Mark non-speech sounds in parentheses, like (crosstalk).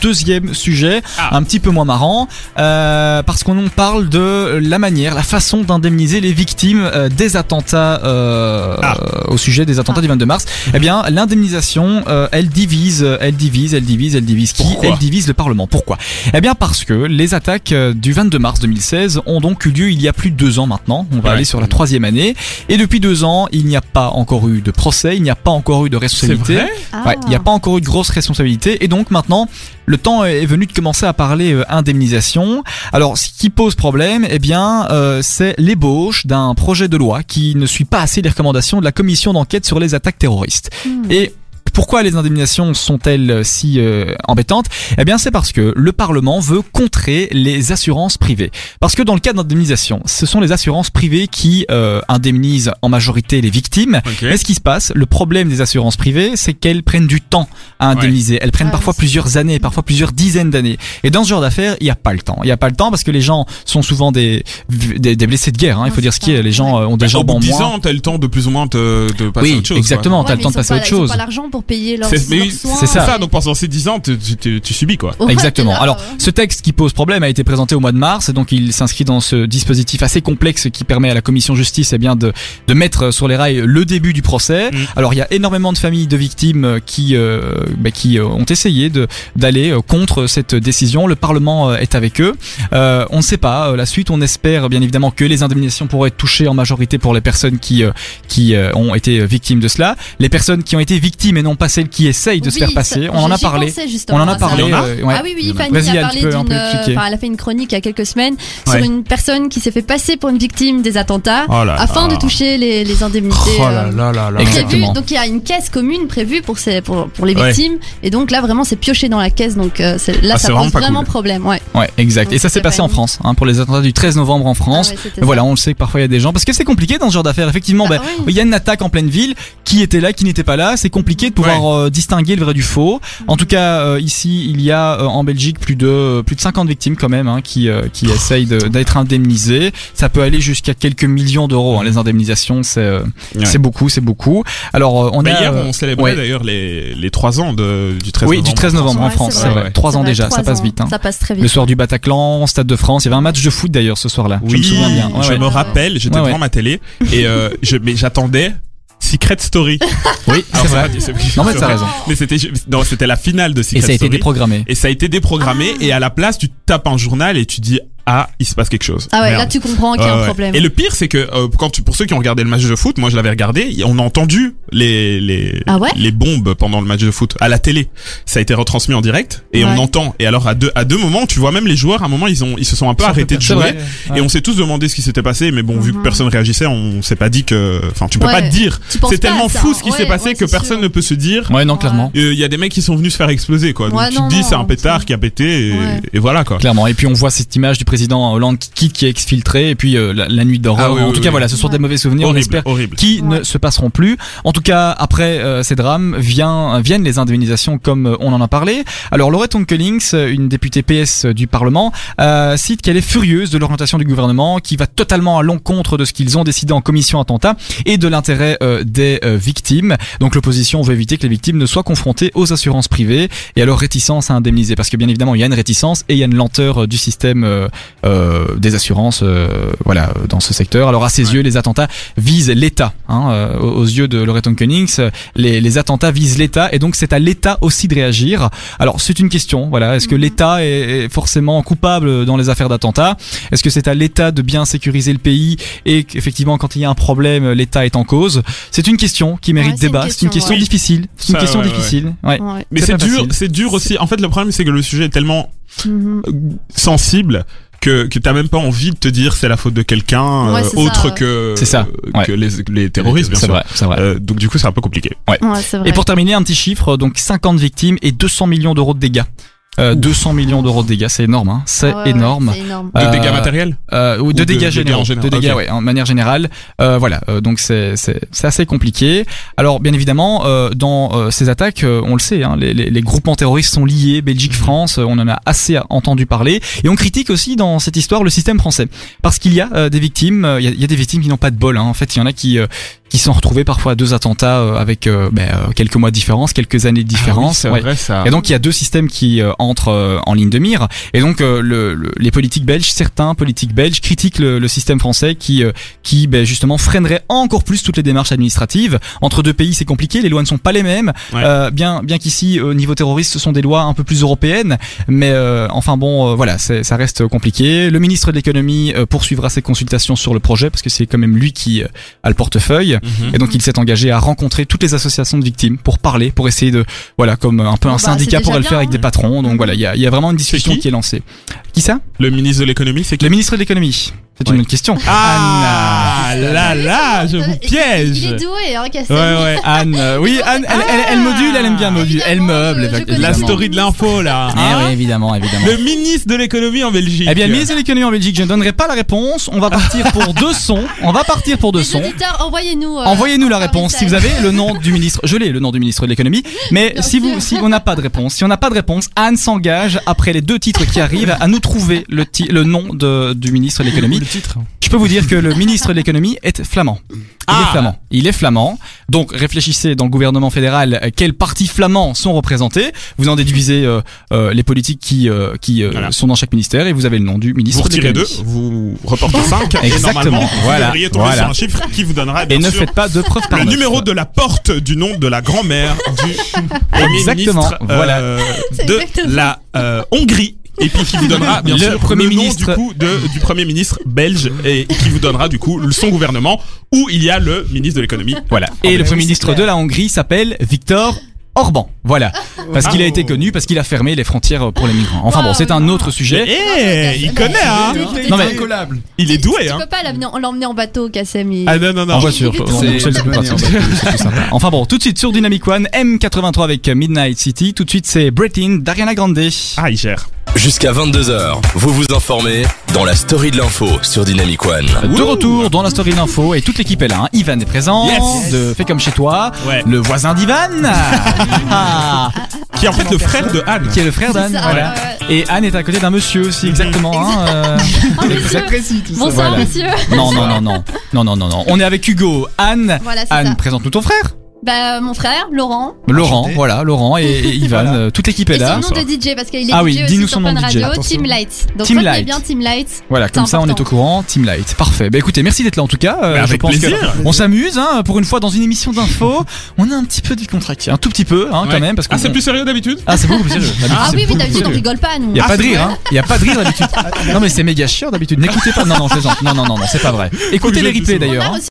deuxième sujet, Ah. un petit peu moins marrant, euh, parce qu'on parle de la manière, la façon d'indemniser les victimes euh, des attentats euh, Ah. euh, au sujet des attentats du 22 mars. Eh bien, l'indemnisation, euh, elle divise, elle divise, elle divise, elle divise qui Pourquoi Elle divise le Parlement? Pourquoi? Eh bien, parce que les attaques du 22 mars 2016 ont donc eu lieu il y a plus de deux ans maintenant. On va Ouais. aller sur la troisième année. Et depuis deux ans, il n'y a pas encore eu de procès, il n'y a pas encore eu de responsabilité. vrai? Ouais, il n'y a pas encore eu de grosse responsabilité et donc maintenant le temps est venu de commencer à parler euh, indemnisation. Alors ce qui pose problème, eh bien, euh, c'est l'ébauche d'un projet de loi qui ne suit pas assez les recommandations de la commission d'enquête sur les attaques terroristes. Hmm. Et pourquoi les indemnisations sont-elles si euh, embêtantes? Eh bien, c'est parce que le Parlement veut contrer les assurances privées. Parce que dans le cas d'indemnisation, ce sont les assurances privées qui euh, indemnisent en majorité les victimes. Ok. Mais ce qui se passe, le problème des assurances privées, c'est qu'elles prennent du temps à indemniser. Elles prennent parfois plusieurs années, parfois plusieurs dizaines d'années. Et dans ce genre d'affaires, il n'y a pas le temps. Il n'y a pas le temps parce que les gens sont souvent des, des, des blessés de guerre. Hein, il Ouais, faut dire ce qui est. Les gens euh, ont des Bah, jambes en de 10 moins. ans, t'as le temps de plus ou moins te, de passer à Oui, autre chose. exactement. quoi. t'as le temps de passer à autre chose. Ils ont pas l'argent pour payer leurs, leurs soins. c'est ça. Donc pendant ces 10 ans, tu, tu- tu- tu subis quoi. Ouais, Exactement. là, Alors, euh, ce texte qui pose problème a été présenté au mois de mars, et donc il s'inscrit dans ce dispositif assez complexe qui permet à la commission justice, eh bien, de, de mettre sur les rails le début du procès. Mm. Alors, il y a énormément de familles de victimes euh, qui, euh, bah, qui euh, ont essayé de d'aller contre cette décision. Le Parlement est avec eux. Euh, on ne sait pas la suite. On espère bien évidemment que les indemnisations pourraient être touchées en majorité pour les personnes qui qui euh, ont été victimes de cela. Les personnes qui ont été victimes et non pas celles qui essayent de se faire passer. On en a parlé. On en a parlé. Euh, ouais. Ah oui, oui. Fanny a parlé d'une, enfin, elle a fait une chronique il y a quelques semaines Ouais. sur une personne qui s'est fait passer pour une victime des attentats Oh là afin là. de toucher les, les indemnités. Oh là euh, prévues. Donc il y a une caisse commune prévue pour ces, pour, pour les Ouais. victimes et donc là vraiment c'est pioché dans la caisse donc euh, c'est- là Ah, ça c'est pose vraiment cool. problème ouais. Exact. Et ça s'est passé pas en France, hein, pour les attentats du 13 novembre en France. Ah voilà, on le sait que parfois il y a des gens parce que c'est compliqué dans ce genre d'affaires. Effectivement, Bah ben, oui. il y a une attaque en pleine ville, qui était là, qui n'était pas là. C'est compliqué de pouvoir euh, distinguer le vrai du faux. En tout cas, euh, ici, il y a euh, en Belgique plus de plus de 50 victimes quand même hein, qui euh, qui essayent d'être indemnisées. Ça peut aller jusqu'à quelques millions d'euros. hein, les indemnisations, c'est euh, Ouais. c'est beaucoup, c'est beaucoup. Alors euh, on Mais a hier, euh, on célébrait ouais. d'ailleurs les, les 3 ans de, du 13 oui novembre. du 13 novembre en France. Trois ans déjà, ça trois passe vite. Hein. Ça passe très Le vite. soir du Bataclan, Stade de France, il y avait un match de foot d'ailleurs ce soir-là. je me Oui, souviens bien. Ouais, je ouais. me rappelle, j'étais Ouais, ouais. devant ma télé et euh, je, mais j'attendais Secret Story. (laughs) Oui, c'est vrai. Non mais t'as raison. Mais c'était non, c'était la finale de Secret Et ça a été Story. déprogrammé. Et ça a été déprogrammé Ah. et à la place tu tapes un journal et tu dis ah il se passe quelque chose. Ah ouais Merde. là tu comprends qu'il y a un problème. Et le pire c'est que euh, quand tu, pour ceux qui ont regardé le match de foot, moi je l'avais regardé, on a entendu les les Ah ouais les bombes pendant le match de foot à la télé. Ça a été retransmis en direct et Ouais. on entend. Et alors à deux à deux moments, tu vois même les joueurs à un moment ils ont ils se sont un peu arrêtés de jouer vrai. et on s'est tous demandé ce qui s'était passé. Mais bon vu que Mhm. personne réagissait, on s'est pas dit que. Enfin tu peux Ouais. pas te dire. C'est tellement ça, fou ce qui Ouais, s'est passé ouais, que personne sûr. ne peut se dire. Ouais, non, clairement. Il y a des mecs qui sont venus se faire exploser quoi. Donc Ouais, tu non, te dis c'est un pétard qui a pété et voilà quoi. Clairement. Et puis on voit cette image du président Hollande qui quitte, qui est exfiltré, et puis euh, la, la nuit d'horreur. Ah oui, en oui, tout oui. cas, voilà, ce sont des mauvais souvenirs. on espère horrible. qui Ouais. ne se passeront plus. En tout cas, après euh, ces drames, vient, viennent les indemnisations comme euh, on en a parlé. Alors, Laurette Onkelings, euh, une députée PS du Parlement, euh, cite qu'elle est furieuse de l'orientation du gouvernement, qui va totalement à l'encontre de ce qu'ils ont décidé en commission attentat et de l'intérêt euh, des euh, victimes. Donc, l'opposition veut éviter que les victimes ne soient confrontées aux assurances privées et à leur réticence à indemniser, parce que bien évidemment, il y a une réticence et il y a une lenteur euh, du système euh, des assurances, euh, voilà, euh, dans ce secteur. Alors, à ses Ouais. yeux, les attentats visent l'État. Hein, euh, aux yeux de Loreton Cunnings, euh, les, les attentats visent l'État et donc c'est à l'État aussi de réagir. Alors c'est une question, voilà. Est-ce que Mhm. l'État est, est forcément coupable dans les affaires d'attentats? Est-ce que c'est à l'État de bien sécuriser le pays et qu'effectivement quand il y a un problème, l'État est en cause? C'est une question qui mérite Ouais, débat. C'est une question, question ouais. difficile. C'est une Ça, question difficile. Ouais. Ouais. Mais C'est dur, c'est dur aussi. En fait, le problème, c'est que le sujet est tellement Mhm. sensible que, que t'as même pas envie de te dire c'est la faute de quelqu'un Ouais, euh, ça, autre ouais. que C'est ça, euh, ouais. que les, les terroristes bien C'est sûr. vrai, c'est vrai. Euh, donc du coup c'est un peu compliqué. Ouais, c'est vrai. Et pour terminer, un petit chiffre, donc 50 victimes et 200 millions d'euros de dégâts. Euh, 200 millions d'euros de dégâts, c'est énorme, hein. c'est Ah ouais, énorme. De Euh, dégâts matériels Euh, ou Ou de de dégâts généraux, en général, de dégâts ouais, en manière générale. Euh, voilà, euh, donc c'est c'est c'est assez compliqué. Alors bien évidemment, euh, dans euh, ces attaques, euh, on le sait, hein, les, les, les groupements terroristes sont liés, Belgique, France, euh, on en a assez entendu parler, et on critique aussi dans cette histoire le système français, parce qu'il y a euh, des victimes, euh, il y, a, il y a des victimes qui n'ont pas de bol. Hein. En fait, il y en a qui euh, qui sont retrouvés parfois à deux attentats euh, avec euh, ben, euh, quelques mois de différence, quelques années de différence. Ah oui, ouais. c'est vrai ça. Et donc il y a deux systèmes qui euh, entre euh, en ligne de mire. Et donc euh, le, le- les politiques belges, certains politiques belges critiquent le, le système français qui euh, qui ben, justement freinerait encore plus toutes les démarches administratives. Entre deux pays, c'est compliqué, les lois ne sont pas les mêmes. Ouais. Euh, bien bien qu'ici au niveau terroriste, ce sont des lois un peu plus européennes, mais euh, enfin bon, euh, voilà, c'est- ça reste compliqué. Le ministre de l'économie euh, poursuivra ses consultations sur le projet parce que c'est quand même lui qui euh, a le portefeuille. Mhm. Et donc il s'est engagé à rencontrer toutes les associations de victimes pour parler, pour essayer de, voilà, comme un peu un bah, syndicat pourrait le faire avec des patrons. Donc Mhm. voilà, il y a, il y a vraiment une discussion qui qui est lancée. Qui ça? Le ministre de l'économie, c'est qui? Le ministre de l'économie. C'est une Ouais. bonne question. Ah là là, je vous piège. Il est doué, hein. Ouais ouais. Anne, euh, oui, Anne, elle, elle, elle module, elle aime bien moduler, elle meuble, je- je La story de l'info là. Eh oui, évidemment, évidemment. Le ministre de l'économie en Belgique. Eh bien, le ministre de l'économie en Belgique, je ne donnerai pas la réponse. On va partir pour (laughs) deux sons. On va partir pour deux Les sons. envoyez-nous. euh, Envoyez-nous la réponse si vous avez le nom du ministre. Je l'ai le nom du ministre de l'économie. (laughs) Mais Bien si vous, sûr. si on n'a pas de réponse, si on n'a pas de réponse, Anne s'engage après les deux titres qui arrivent à nous trouver le, nom de, du ministre de l'économie. Titre. Je peux vous dire que le ministre de l'économie est flamand. Il Ah. est flamand. Il est flamand. Donc réfléchissez dans le gouvernement fédéral euh, quels partis flamands sont représentés. Vous en déduisez euh, euh, les politiques qui euh, qui euh, Voilà. sont dans chaque ministère et vous avez le nom du ministre Vous de retirez deux, l'économie. vous reportez 5 et (laughs) Exactement. vous Voilà. devriez tomber Voilà. sur un chiffre qui vous donnera bien Et ne sûr faites pas de preuves par le neuf. numéro de la porte du nom de la grand-mère du Exactement, ministre voilà. euh, de exactement la euh, Hongrie. Et puis qui vous (laughs) donnera bien Le sûr premier le nom ministre- du coup de, du premier ministre belge et qui vous donnera du coup son gouvernement où il y a le ministre de l'économie. Voilà. Et le premier ministre de la Hongrie s'appelle Viktor Orban. Voilà. Parce qu'il a été connu, parce qu'il a fermé les frontières pour les migrants. Enfin bon, c'est un non. autre sujet. Eh, il connaît hein. Non, mais- incollable. Il est doué Tu hein. peux pas l'emmener en bateau, Kassem. Ah non non non. En voiture. Enfin bon, tout de suite sur Dynamic One, M83 avec Midnight City. Tout de suite, c'est Bretin d'Ariana Grande. Ah il gère. Jusqu'à 22h, vous vous informez dans la story de l'info sur Dynamic One. De retour dans la story de l'info et toute l'équipe est là. hein. Ivan est présent, Yes. de Fais comme chez toi, Ouais. le voisin d'Ivan, (laughs) ah, Qui est en fait le frère de Anne. qui est le frère d'Anne. Ça, Voilà. ouais. Et Anne est à côté d'un monsieur aussi, exactement. hein, euh, monsieur. précis tout ça. Bonsoir, Voilà. monsieur. Non, non, non, non, non, non, non, non. On est avec Hugo, Anne. Voilà, c'est Anne, ça. présente-nous ton frère. Bah, mon frère, Laurent. Laurent, Enchanté. voilà, Laurent et, et (laughs) Ivan. Voilà. euh, toute l'équipe est Et là. son nom de DJ, parce qu'il est Ah oui, DJ dis-nous aussi son sur nom Fun de DJ. Radio, Attention. Team Light. Donc, Team retenez Light. bien Team Light. Voilà, comme ça on est important. au courant. Team Light, parfait. Bah écoutez, merci d'être là en tout cas. Euh, Mais avec pense plaisir. que on s'amuse, hein, pour une fois dans une émission d'info. on a un petit peu décontracté, un tout petit peu, hein, quand Ouais. même, parce que Ah c'est plus sérieux d'habitude ah c'est beaucoup plus sérieux. D'habitude, Ah c'est oui, oui, beaucoup d'habitude, on sérieux. rigole pas, nous. Il y a Ah, pas de c'est rire, vrai hein. Il y a pas de rire (laughs) d'habitude. Non mais c'est méga chiant d'habitude. N'écoutez pas. Non non, je plaisante. Non non non non, c'est pas vrai. Écoutez les replays d'ailleurs. On a hein. reçu